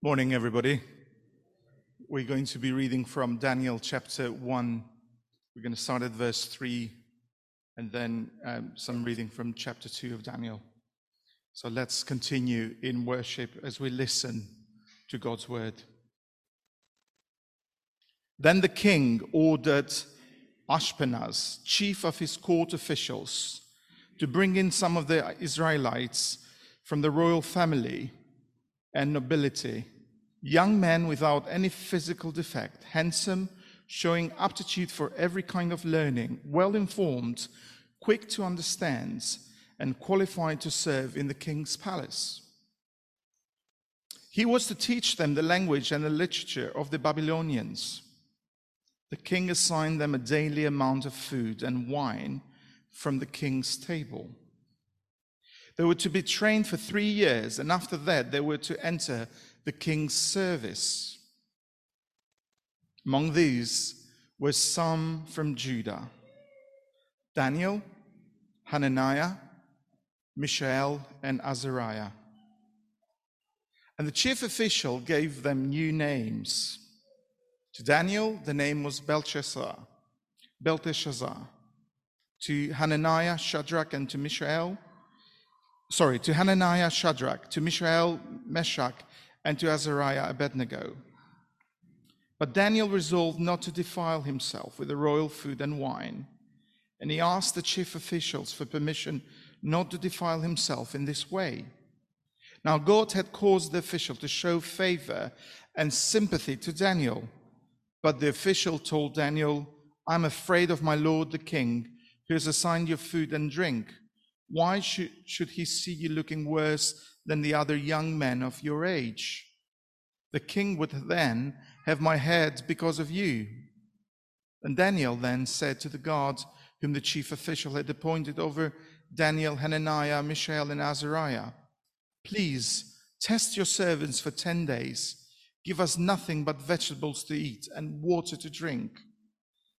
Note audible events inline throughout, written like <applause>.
Morning, everybody. We're going to be reading from Daniel chapter 1. We're going to start at verse 3 and then um, some reading from chapter 2 of Daniel. So let's continue in worship as we listen to God's word. Then the king ordered Ashpenaz, chief of his court officials, to bring in some of the Israelites from the royal family and nobility, young men without any physical defect, handsome, showing aptitude for every kind of learning, well informed, quick to understand, and qualified to serve in the king's palace. He was to teach them the language and the literature of the Babylonians. The king assigned them a daily amount of food and wine from the king's table. They were to be trained for three years, and after that, they were to enter the king's service. Among these were some from Judah Daniel, Hananiah, Mishael, and Azariah. And the chief official gave them new names. To Daniel, the name was Belteshazzar, Belteshazzar. To Hananiah, Shadrach, and to Mishael, sorry, to Hananiah, Shadrach, to Mishael, Meshach, and to Azariah, Abednego. But Daniel resolved not to defile himself with the royal food and wine, and he asked the chief officials for permission not to defile himself in this way. Now, God had caused the official to show favor and sympathy to Daniel, but the official told Daniel, I'm afraid of my lord the king, who has assigned you food and drink. Why should, should he see you looking worse than the other young men of your age? The king would then have my head because of you. And Daniel then said to the guard whom the chief official had appointed over Daniel, Hananiah, Mishael, and Azariah, Please test your servants for 10 days. Give us nothing but vegetables to eat and water to drink.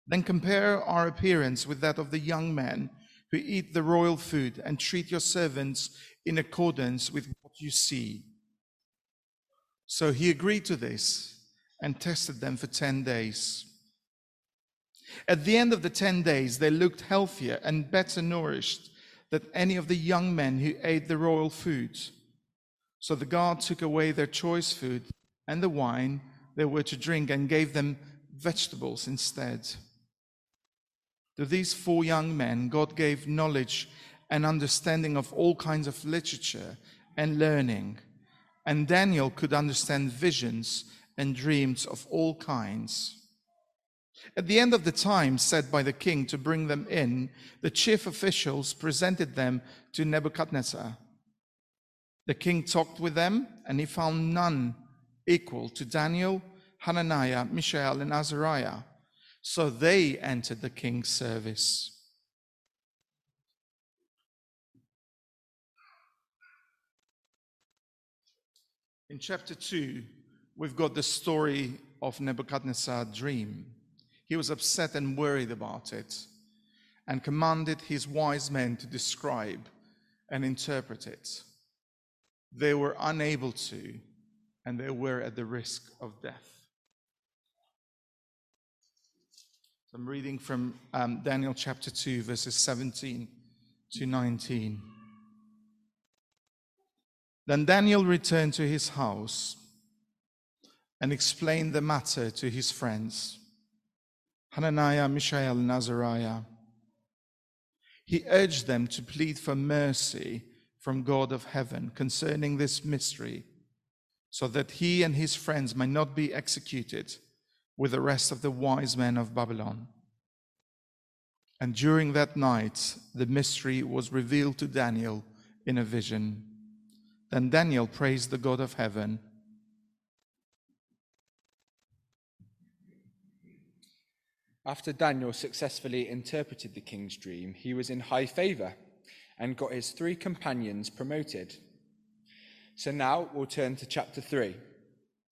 Then compare our appearance with that of the young men who eat the royal food, and treat your servants in accordance with what you see. So he agreed to this and tested them for 10 days. At the end of the 10 days, they looked healthier and better nourished than any of the young men who ate the royal food. So the guard took away their choice food and the wine they were to drink and gave them vegetables instead. To these four young men, God gave knowledge and understanding of all kinds of literature and learning. And Daniel could understand visions and dreams of all kinds. At the end of the time set by the king to bring them in, the chief officials presented them to Nebuchadnezzar. The king talked with them, and he found none equal to Daniel, Hananiah, Mishael, and Azariah so they entered the king's service. In chapter 2, we've got the story of Nebuchadnezzar's dream. He was upset and worried about it and commanded his wise men to describe and interpret it. They were unable to, and they were at the risk of death. I'm reading from um, Daniel chapter 2, verses 17 to 19. Then Daniel returned to his house and explained the matter to his friends, Hananiah, Mishael, and Azariah. He urged them to plead for mercy from God of heaven concerning this mystery, so that he and his friends might not be executed with the rest of the wise men of Babylon. And during that night, the mystery was revealed to Daniel in a vision. Then Daniel praised the God of heaven. After Daniel successfully interpreted the king's dream, he was in high favor and got his three companions promoted. So now we'll turn to chapter 3.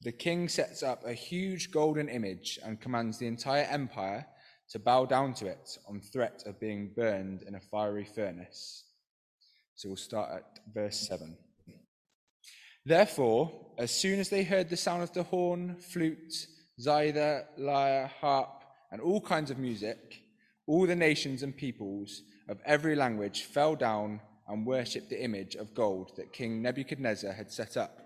The king sets up a huge golden image and commands the entire empire to bow down to it on threat of being burned in a fiery furnace. So we'll start at verse 7. Therefore, as soon as they heard the sound of the horn, flute, zither, lyre, harp, and all kinds of music, all the nations and peoples of every language fell down and worshipped the image of gold that King Nebuchadnezzar had set up.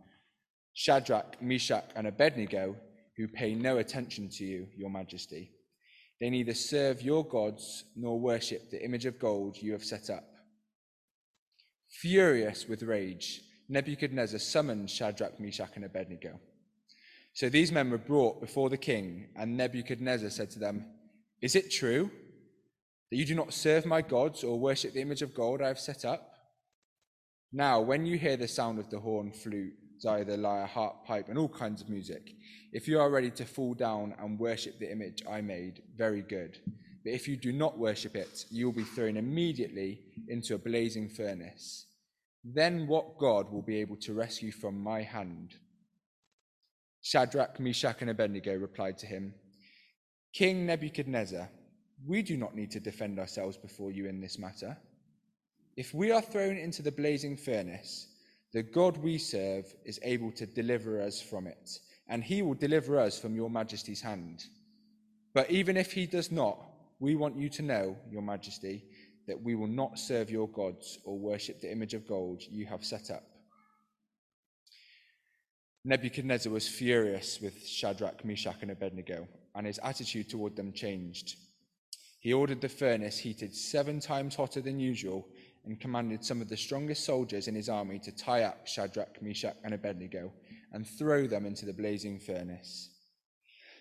Shadrach, Meshach, and Abednego, who pay no attention to you, your majesty. They neither serve your gods nor worship the image of gold you have set up. Furious with rage, Nebuchadnezzar summoned Shadrach, Meshach, and Abednego. So these men were brought before the king, and Nebuchadnezzar said to them, Is it true that you do not serve my gods or worship the image of gold I have set up? Now, when you hear the sound of the horn, flute, zither, lyre, harp, pipe, and all kinds of music. If you are ready to fall down and worship the image I made, very good. But if you do not worship it, you will be thrown immediately into a blazing furnace. Then what God will be able to rescue from my hand? Shadrach, Meshach, and Abednego replied to him, King Nebuchadnezzar, we do not need to defend ourselves before you in this matter. If we are thrown into the blazing furnace, the God we serve is able to deliver us from it, and he will deliver us from your majesty's hand. But even if he does not, we want you to know, your majesty, that we will not serve your gods or worship the image of gold you have set up. Nebuchadnezzar was furious with Shadrach, Meshach, and Abednego, and his attitude toward them changed. He ordered the furnace heated seven times hotter than usual and commanded some of the strongest soldiers in his army to tie up Shadrach, Meshach, and Abednego and throw them into the blazing furnace.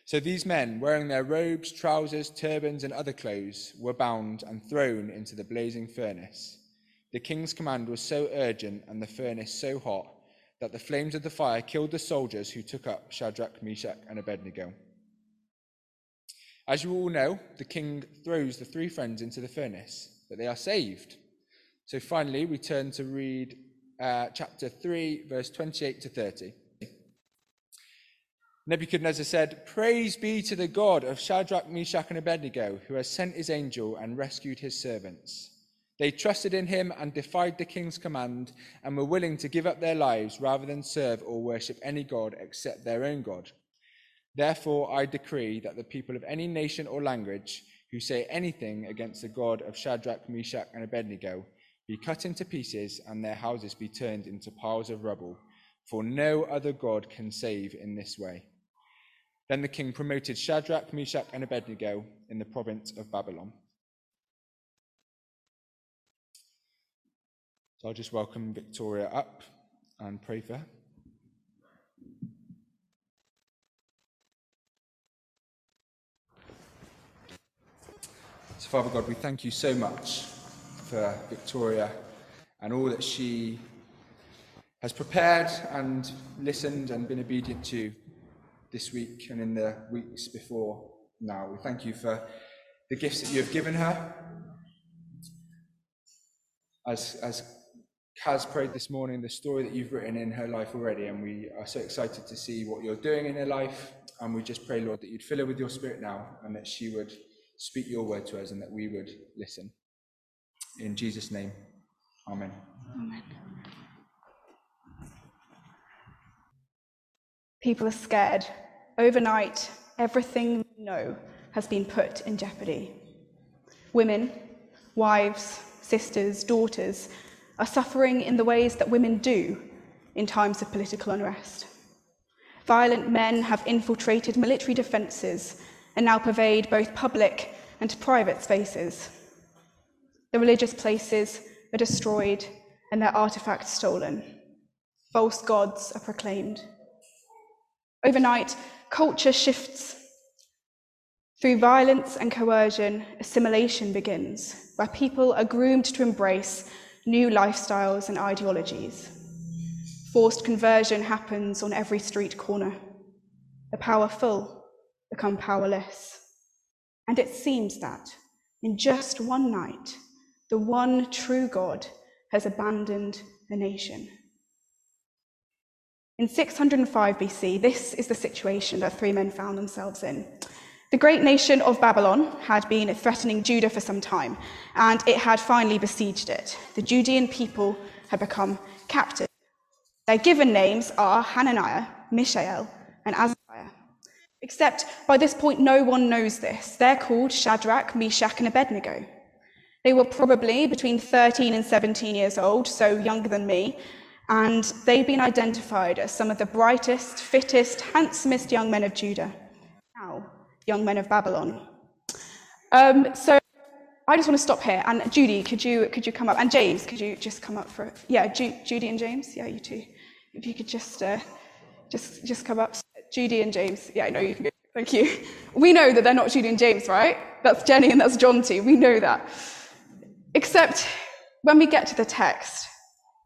So these men, wearing their robes, trousers, turbans, and other clothes, were bound and thrown into the blazing furnace. The king's command was so urgent and the furnace so hot that the flames of the fire killed the soldiers who took up Shadrach, Meshach, and Abednego. As you all know, the king throws the three friends into the furnace, but they are saved. So finally, we turn to read uh, chapter 3, verse 28 to 30. Nebuchadnezzar said, Praise be to the God of Shadrach, Meshach, and Abednego, who has sent his angel and rescued his servants. They trusted in him and defied the king's command and were willing to give up their lives rather than serve or worship any god except their own God. Therefore, I decree that the people of any nation or language who say anything against the God of Shadrach, Meshach, and Abednego be cut into pieces and their houses be turned into piles of rubble, for no other God can save in this way. Then the king promoted Shadrach, Meshach, and Abednego in the province of Babylon. So I'll just welcome Victoria up and pray for her. So, Father God, we thank you so much for Victoria and all that she has prepared and listened and been obedient to this week and in the weeks before now. We thank you for the gifts that you have given her. As, as Kaz prayed this morning, the story that you've written in her life already, and we are so excited to see what you're doing in her life. And we just pray, Lord, that you'd fill her with your spirit now and that she would speak your word to us and that we would listen. In Jesus' name, Amen. Amen. People are scared. Overnight, everything we know has been put in jeopardy. Women, wives, sisters, daughters are suffering in the ways that women do in times of political unrest. Violent men have infiltrated military defences and now pervade both public and private spaces. The religious places are destroyed and their artifacts stolen. False gods are proclaimed. Overnight, culture shifts. Through violence and coercion, assimilation begins, where people are groomed to embrace new lifestyles and ideologies. Forced conversion happens on every street corner. The powerful become powerless. And it seems that in just one night, the one true God has abandoned a nation. In 605 BC, this is the situation that three men found themselves in. The great nation of Babylon had been threatening Judah for some time, and it had finally besieged it. The Judean people had become captive. Their given names are Hananiah, Mishael, and Azariah. Except by this point, no one knows this. They're called Shadrach, Meshach, and Abednego. They were probably between 13 and 17 years old, so younger than me, and they've been identified as some of the brightest, fittest, handsomest young men of Judah. Now, young men of Babylon. Um, so I just want to stop here. And Judy, could you could you come up? And James, could you just come up for yeah, Ju- Judy and James, yeah, you two. If you could just uh, just just come up, Judy and James. Yeah, I know you can. Go. Thank you. <laughs> We know that they're not Judy and James, right? That's Jenny and that's Jonty. We know that. Except when we get to the text,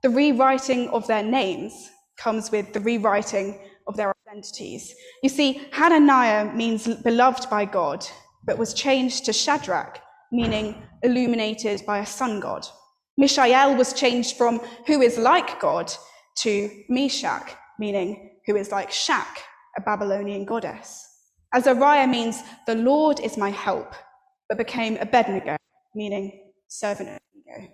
the rewriting of their names comes with the rewriting of their identities. You see, Hananiah means beloved by God, but was changed to Shadrach, meaning illuminated by a sun god. Mishael was changed from who is like God to Meshach, meaning who is like Shak, a Babylonian goddess. Azariah means the Lord is my help, but became Abednego, meaning servant of Abednego.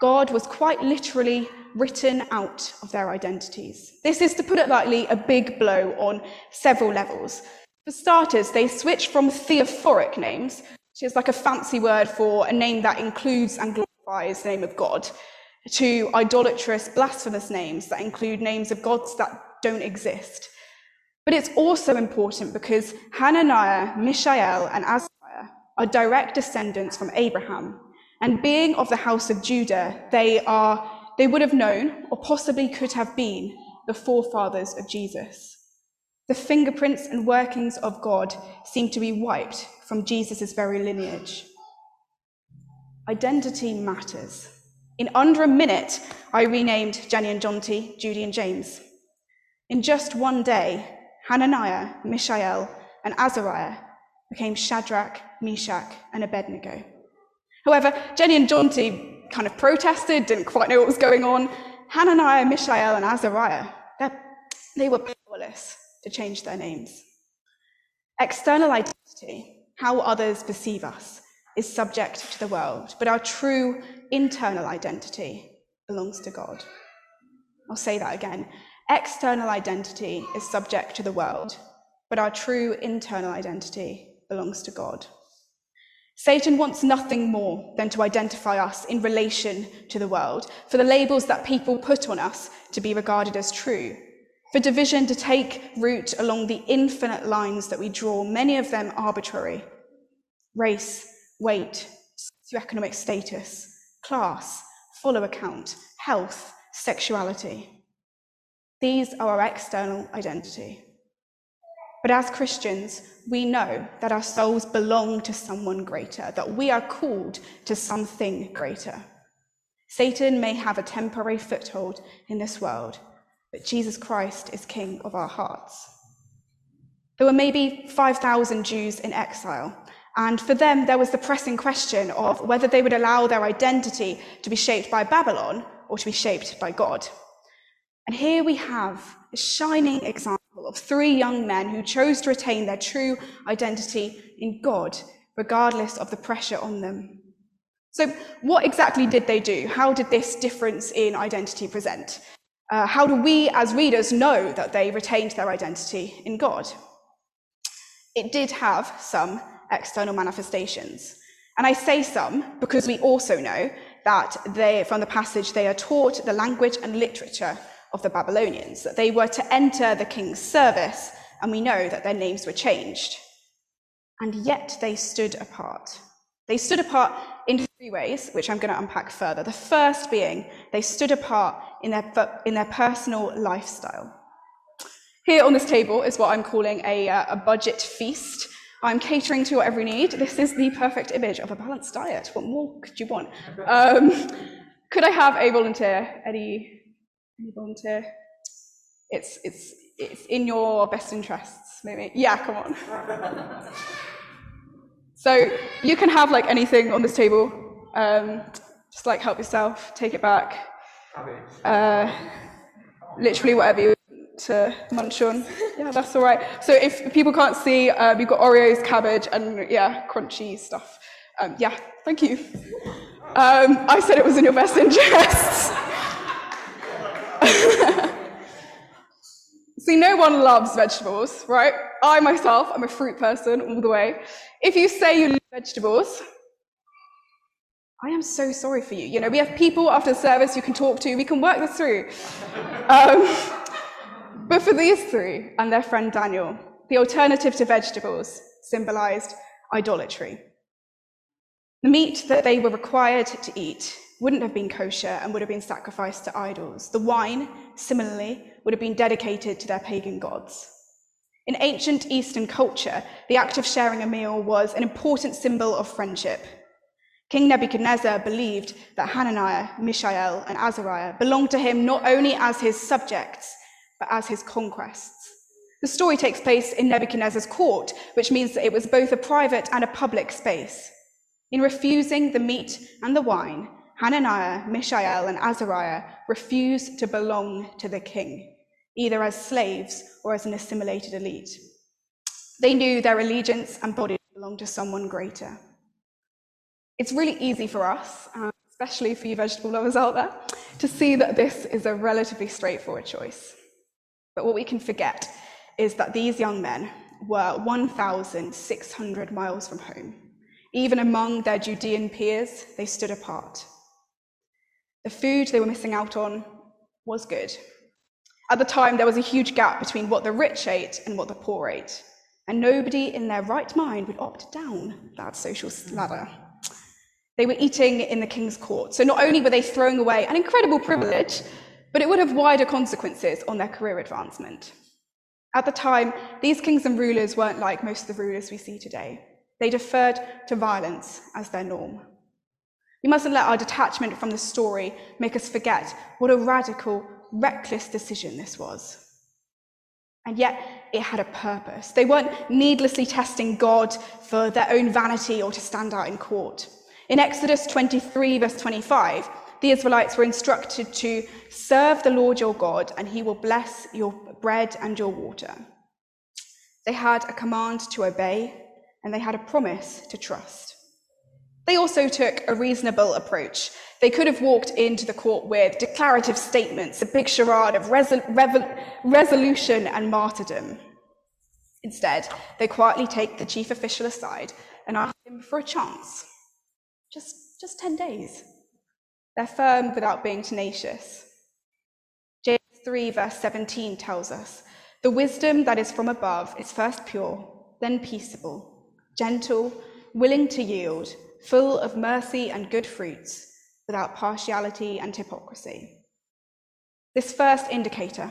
God was quite literally written out of their identities. This is, to put it lightly, a big blow on several levels. For starters, they switched from theophoric names, which is like a fancy word for a name that includes and glorifies the name of God, to idolatrous, blasphemous names that include names of gods that don't exist. But it's also important because Hananiah, Mishael, and Azariah are direct descendants from Abraham, and being of the house of Judah, they are they would have known, or possibly could have been, the forefathers of Jesus. The fingerprints and workings of God seem to be wiped from Jesus' very lineage. Identity matters. In under a minute, I renamed Jenny and Jonty, Judy and James. In just one day, Hananiah, Mishael, and Azariah became Shadrach, Meshach, and Abednego. However, Jenny and Jonty kind of protested, didn't quite know what was going on. Hananiah, Mishael, and Azariah, they were powerless to change their names. External identity, how others perceive us, is subject to the world, but our true internal identity belongs to God. I'll say that again. External identity is subject to the world, but our true internal identity belongs to God. Satan wants nothing more than to identify us in relation to the world, for the labels that people put on us to be regarded as true, for division to take root along the infinite lines that we draw, many of them arbitrary race, weight, socioeconomic status, class, follow account, health, sexuality. These are our external identity. But as Christians, we know that our souls belong to someone greater, that we are called to something greater. Satan may have a temporary foothold in this world, but Jesus Christ is King of our hearts. There were maybe 5,000 Jews in exile, and for them, there was the pressing question of whether they would allow their identity to be shaped by Babylon or to be shaped by God. And here we have a shining example of three young men who chose to retain their true identity in God, regardless of the pressure on them. So, what exactly did they do? How did this difference in identity present? Uh, how do we as readers know that they retained their identity in God? It did have some external manifestations. And I say some because we also know that they, from the passage, they are taught the language and literature of the Babylonians, that they were to enter the king's service, and we know that their names were changed. And yet they stood apart. They stood apart in three ways, which I'm going to unpack further. The first being they stood apart in their, in their personal lifestyle. Here on this table is what I'm calling a, uh, a budget feast. I'm catering to your every need. This is the perfect image of a balanced diet. What more could you want? Um, could I have a volunteer? Any Any volunteer? It's, it's, it's in your best interests, maybe. Yeah, come on. <laughs> so you can have like anything on this table. Um, just like help yourself, take it back. Uh, literally whatever you to munch on. Yeah, that's all right. So if people can't see, uh, we've got Oreos, cabbage, and yeah, crunchy stuff. Um, yeah, thank you. Um, I said it was in your best interests. <laughs> See, no one loves vegetables, right? I myself, I'm a fruit person all the way. If you say you love vegetables, I am so sorry for you. You know, we have people after service you can talk to, we can work this through. Um, <laughs> but for these three and their friend Daniel, the alternative to vegetables symbolized idolatry. The meat that they were required to eat wouldn't have been kosher and would have been sacrificed to idols. The wine, similarly, would have been dedicated to their pagan gods. In ancient Eastern culture, the act of sharing a meal was an important symbol of friendship. King Nebuchadnezzar believed that Hananiah, Mishael, and Azariah belonged to him not only as his subjects, but as his conquests. The story takes place in Nebuchadnezzar's court, which means that it was both a private and a public space. In refusing the meat and the wine, Hananiah, Mishael, and Azariah refused to belong to the king, either as slaves or as an assimilated elite. They knew their allegiance and body belonged to someone greater. It's really easy for us, especially for you vegetable lovers out there, to see that this is a relatively straightforward choice. But what we can forget is that these young men were 1,600 miles from home. Even among their Judean peers, they stood apart. The food they were missing out on was good. At the time, there was a huge gap between what the rich ate and what the poor ate, and nobody in their right mind would opt down that social ladder. They were eating in the king's court, so not only were they throwing away an incredible privilege, but it would have wider consequences on their career advancement. At the time, these kings and rulers weren't like most of the rulers we see today. They deferred to violence as their norm. We mustn't let our detachment from the story make us forget what a radical, reckless decision this was. And yet, it had a purpose. They weren't needlessly testing God for their own vanity or to stand out in court. In Exodus 23, verse 25, the Israelites were instructed to serve the Lord your God, and he will bless your bread and your water. They had a command to obey, and they had a promise to trust. They also took a reasonable approach. They could have walked into the court with declarative statements, a big charade of resol- resolution and martyrdom. Instead, they quietly take the chief official aside and ask him for a chance. Just, just 10 days. They're firm without being tenacious. James 3, verse 17 tells us the wisdom that is from above is first pure, then peaceable, gentle, willing to yield full of mercy and good fruits, without partiality and hypocrisy. This first indicator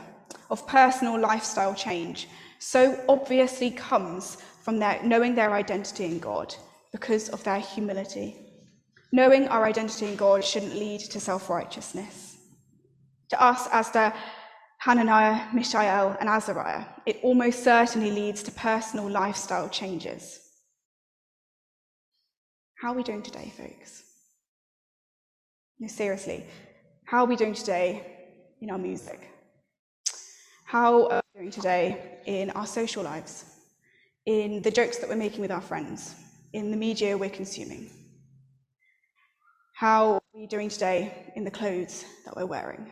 of personal lifestyle change so obviously comes from their, knowing their identity in God because of their humility. Knowing our identity in God shouldn't lead to self righteousness. To us, as the Hananiah, Mishael, and Azariah, it almost certainly leads to personal lifestyle changes. How are we doing today, folks? No, seriously, how are we doing today in our music? How are we doing today in our social lives? In the jokes that we're making with our friends? In the media we're consuming? How are we doing today in the clothes that we're wearing?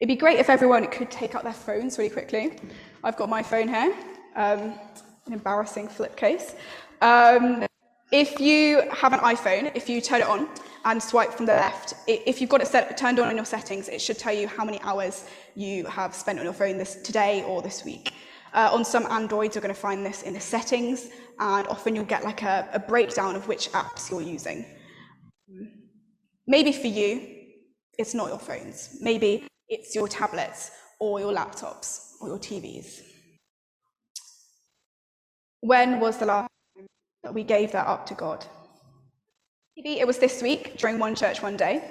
It'd be great if everyone could take out their phones really quickly. I've got my phone here, um, an embarrassing flip case. Um, if you have an iPhone, if you turn it on and swipe from the left, if you've got it set, turned on in your settings, it should tell you how many hours you have spent on your phone this today or this week. Uh, on some Androids, you're going to find this in the settings, and often you'll get like a, a breakdown of which apps you're using. Maybe for you, it's not your phones. Maybe it's your tablets or your laptops or your TVs. When was the last that we gave that up to God. Maybe it was this week during one church one day.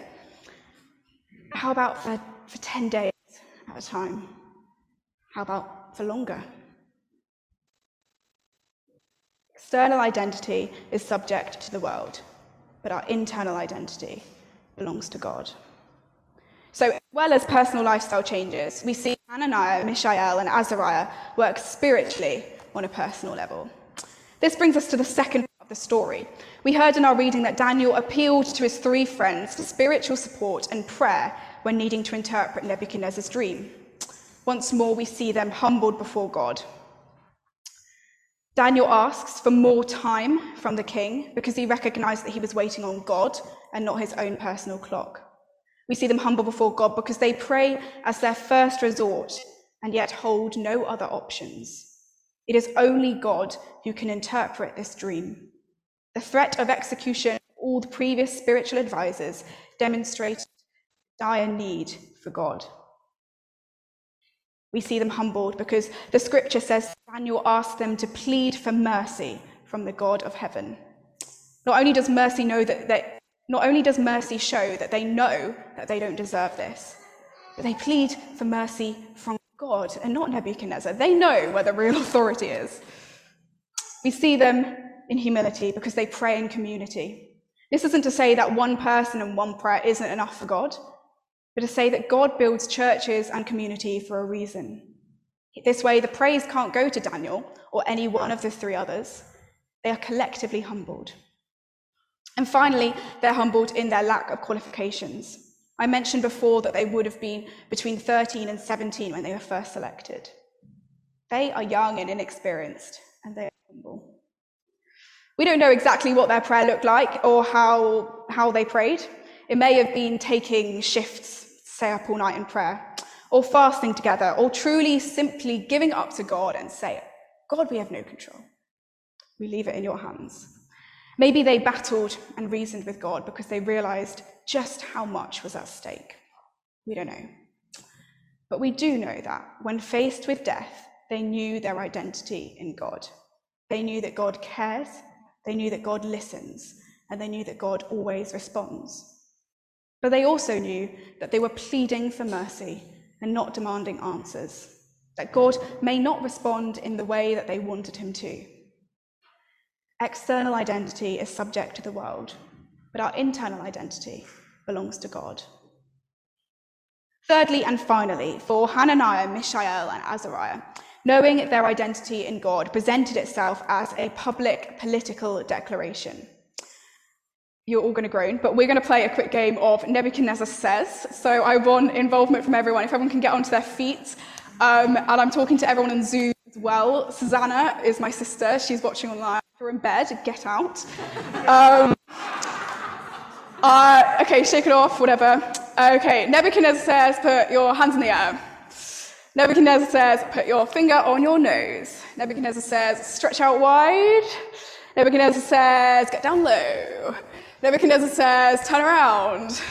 How about for for 10 days at a time? How about for longer? External identity is subject to the world, but our internal identity belongs to God. So, as well as personal lifestyle changes, we see Hananiah, Mishael, and Azariah work spiritually on a personal level. This brings us to the second part of the story. We heard in our reading that Daniel appealed to his three friends for spiritual support and prayer when needing to interpret Nebuchadnezzar's dream. Once more, we see them humbled before God. Daniel asks for more time from the king because he recognized that he was waiting on God and not his own personal clock. We see them humble before God because they pray as their first resort and yet hold no other options. It is only God who can interpret this dream. The threat of execution, of all the previous spiritual advisors demonstrate dire need for God. We see them humbled because the scripture says Daniel asked them to plead for mercy from the God of heaven. Not only does mercy know that, that not only does mercy show that they know that they don't deserve this, but they plead for mercy from God and not Nebuchadnezzar. They know where the real <laughs> authority is. We see them in humility because they pray in community. This isn't to say that one person and one prayer isn't enough for God, but to say that God builds churches and community for a reason. This way, the praise can't go to Daniel or any one of the three others. They are collectively humbled. And finally, they're humbled in their lack of qualifications. I mentioned before that they would have been between 13 and 17 when they were first selected. They are young and inexperienced, and they are humble. We don't know exactly what their prayer looked like or how, how they prayed. It may have been taking shifts, stay up all night in prayer, or fasting together, or truly simply giving up to God and say, God, we have no control. We leave it in your hands. Maybe they battled and reasoned with God because they realized just how much was at stake. We don't know. But we do know that when faced with death, they knew their identity in God. They knew that God cares, they knew that God listens, and they knew that God always responds. But they also knew that they were pleading for mercy and not demanding answers, that God may not respond in the way that they wanted him to. External identity is subject to the world, but our internal identity belongs to God. Thirdly and finally, for Hananiah, Mishael, and Azariah, knowing their identity in God presented itself as a public political declaration. You're all going to groan, but we're going to play a quick game of Nebuchadnezzar Says. So I want involvement from everyone. If everyone can get onto their feet. Um, and I'm talking to everyone on Zoom as well. Susanna is my sister. She's watching online you're in bed, get out. Um, uh, okay, shake it off, whatever. Okay, Nebuchadnezzar says, put your hands in the air. Nebuchadnezzar says, put your finger on your nose. Nebuchadnezzar says, stretch out wide. Nebuchadnezzar says, get down low. Nebuchadnezzar says, turn around.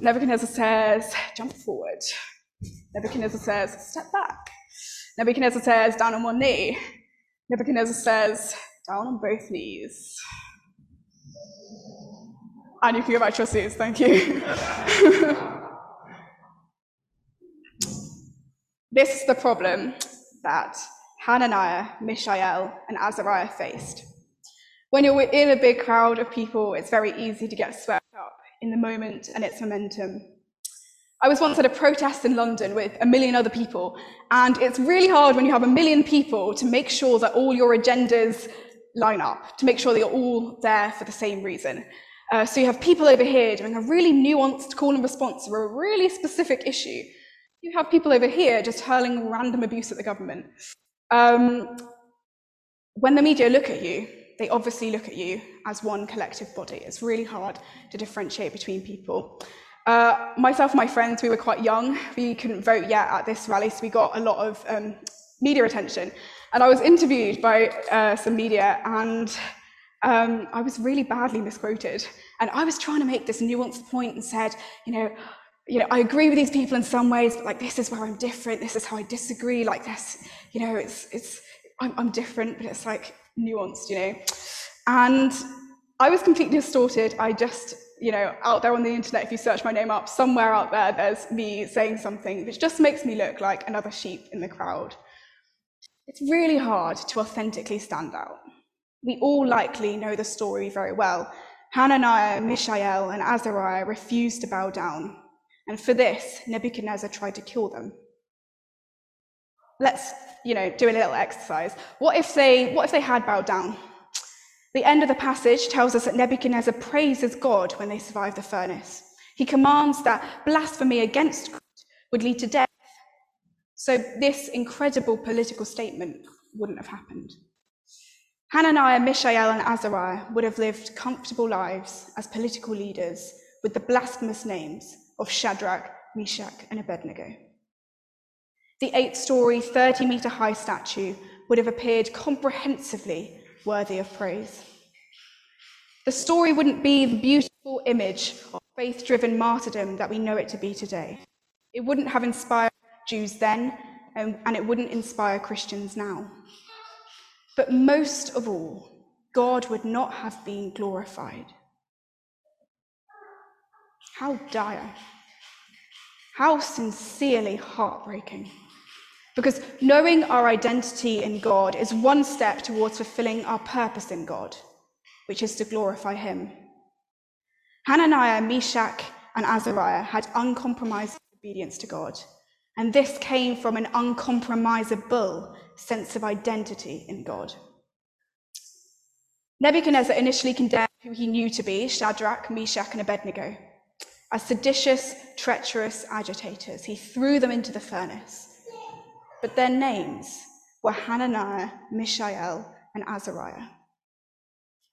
Nebuchadnezzar says, jump forward. Nebuchadnezzar says, step back. Nebuchadnezzar says, down on one knee. Nebuchadnezzar says, down on both knees. And you can go back to your seats, thank you. <laughs> this is the problem that Hananiah, Mishael, and Azariah faced. When you're in a big crowd of people, it's very easy to get swept up in the moment and its momentum. I was once at a protest in London with a million other people, and it's really hard when you have a million people to make sure that all your agendas line up to make sure that you're all there for the same reason. Uh, so you have people over here doing a really nuanced call and response for a really specific issue. You have people over here just hurling random abuse at the government. Um, when the media look at you, they obviously look at you as one collective body. It's really hard to differentiate between people. Uh, myself and my friends, we were quite young. We couldn't vote yet at this rally, so we got a lot of um, media attention. And I was interviewed by uh, some media, and um, I was really badly misquoted. And I was trying to make this nuanced point and said, you know, you know, I agree with these people in some ways, but like this is where I'm different. This is how I disagree. Like this, you know, it's it's I'm, I'm different, but it's like nuanced, you know. And I was completely distorted. I just you know, out there on the internet, if you search my name up, somewhere out there, there's me saying something which just makes me look like another sheep in the crowd. It's really hard to authentically stand out. We all likely know the story very well. Hananiah, Mishael, and Azariah refused to bow down, and for this, Nebuchadnezzar tried to kill them. Let's, you know, do a little exercise. What if they, what if they had bowed down? The end of the passage tells us that Nebuchadnezzar praises God when they survive the furnace. He commands that blasphemy against God would lead to death. So, this incredible political statement wouldn't have happened. Hananiah, Mishael, and Azariah would have lived comfortable lives as political leaders with the blasphemous names of Shadrach, Meshach, and Abednego. The eight story, 30 meter high statue would have appeared comprehensively worthy of praise. The story wouldn't be the beautiful image of faith driven martyrdom that we know it to be today. It wouldn't have inspired Jews then, um, and it wouldn't inspire Christians now. But most of all, God would not have been glorified. How dire. How sincerely heartbreaking. Because knowing our identity in God is one step towards fulfilling our purpose in God, which is to glorify Him. Hananiah, Meshach, and Azariah had uncompromised obedience to God, and this came from an uncompromisable sense of identity in God. Nebuchadnezzar initially condemned who he knew to be Shadrach, Meshach, and Abednego as seditious, treacherous agitators. He threw them into the furnace but their names were Hananiah, Mishael, and Azariah.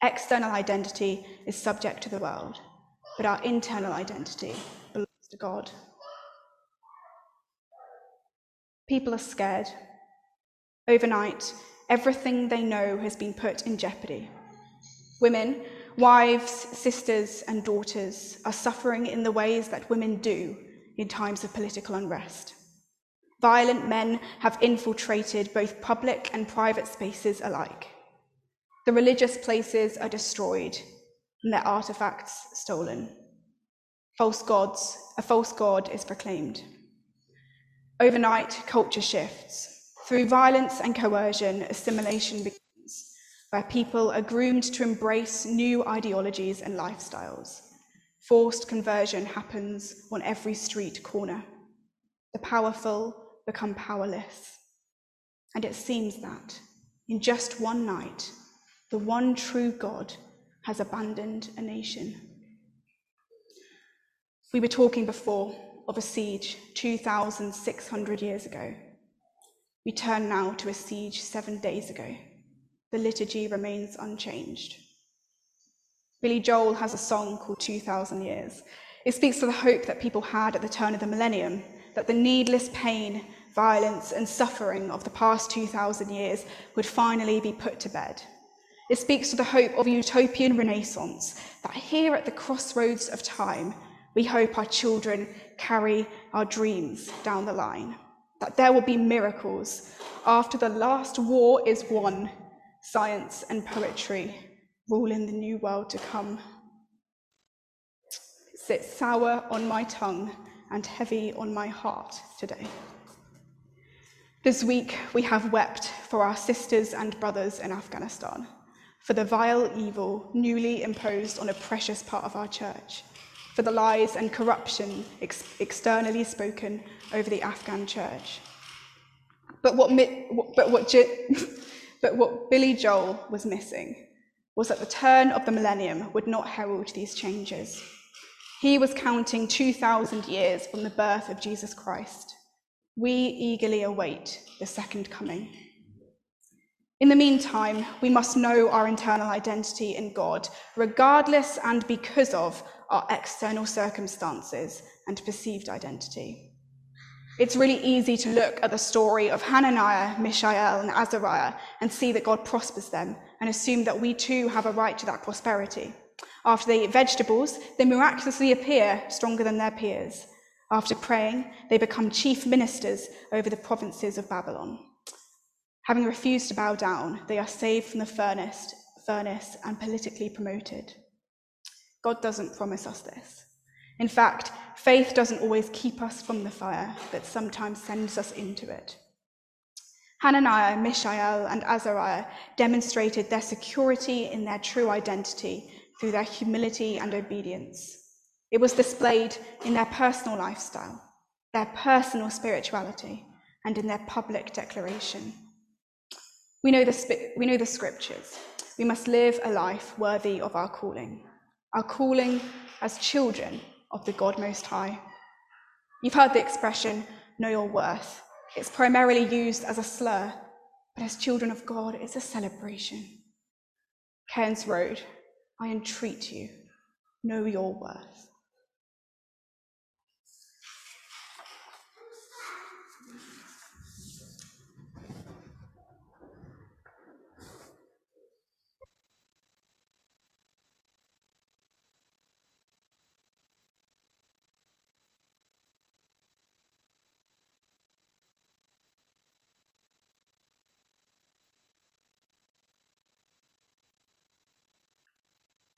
External identity is subject to the world, but our internal identity belongs to God. People are scared. Overnight, everything they know has been put in jeopardy. Women, wives, sisters, and daughters are suffering in the ways that women do in times of political unrest. Violent men have infiltrated both public and private spaces alike. The religious places are destroyed and their artifacts stolen. False gods, a false god is proclaimed. Overnight, culture shifts. Through violence and coercion, assimilation begins, where people are groomed to embrace new ideologies and lifestyles. Forced conversion happens on every street corner. The powerful become powerless. And it seems that in just one night, the one true God has abandoned a nation. We were talking before of a siege 2,600 years ago. We turn now to a siege seven days ago. The liturgy remains unchanged. Billy Joel has a song called 2,000 Years. It speaks to the hope that people had at the turn of the millennium, that the needless pain violence, and suffering of the past 2,000 years would finally be put to bed. It speaks to the hope of a utopian renaissance that here at the crossroads of time, we hope our children carry our dreams down the line, that there will be miracles after the last war is won, science and poetry rule in the new world to come. It sits sour on my tongue and heavy on my heart today. This week, we have wept for our sisters and brothers in Afghanistan, for the vile evil newly imposed on a precious part of our church, for the lies and corruption ex- externally spoken over the Afghan church. But what, but, what, <laughs> but what Billy Joel was missing was that the turn of the millennium would not herald these changes. He was counting 2,000 years from the birth of Jesus Christ we eagerly await the second coming. In the meantime, we must know our internal identity in God, regardless and because of our external circumstances and perceived identity. It's really easy to look at the story of Hananiah, Mishael, and Azariah and see that God prospers them and assume that we too have a right to that prosperity. After they eat vegetables, they miraculously appear stronger than their peers. After praying, they become chief ministers over the provinces of Babylon. Having refused to bow down, they are saved from the furnace, furnace and politically promoted. God doesn't promise us this. In fact, faith doesn't always keep us from the fire, but sometimes sends us into it. Hananiah, Mishael, and Azariah demonstrated their security in their true identity through their humility and obedience. It was displayed in their personal lifestyle, their personal spirituality, and in their public declaration. We know the, we know the scriptures. We must live a life worthy of our calling, our calling as children of the God Most High. You've heard the expression, know your worth. It's primarily used as a slur, but as children of God, it's a celebration. Cairns Road, I entreat you, know your worth.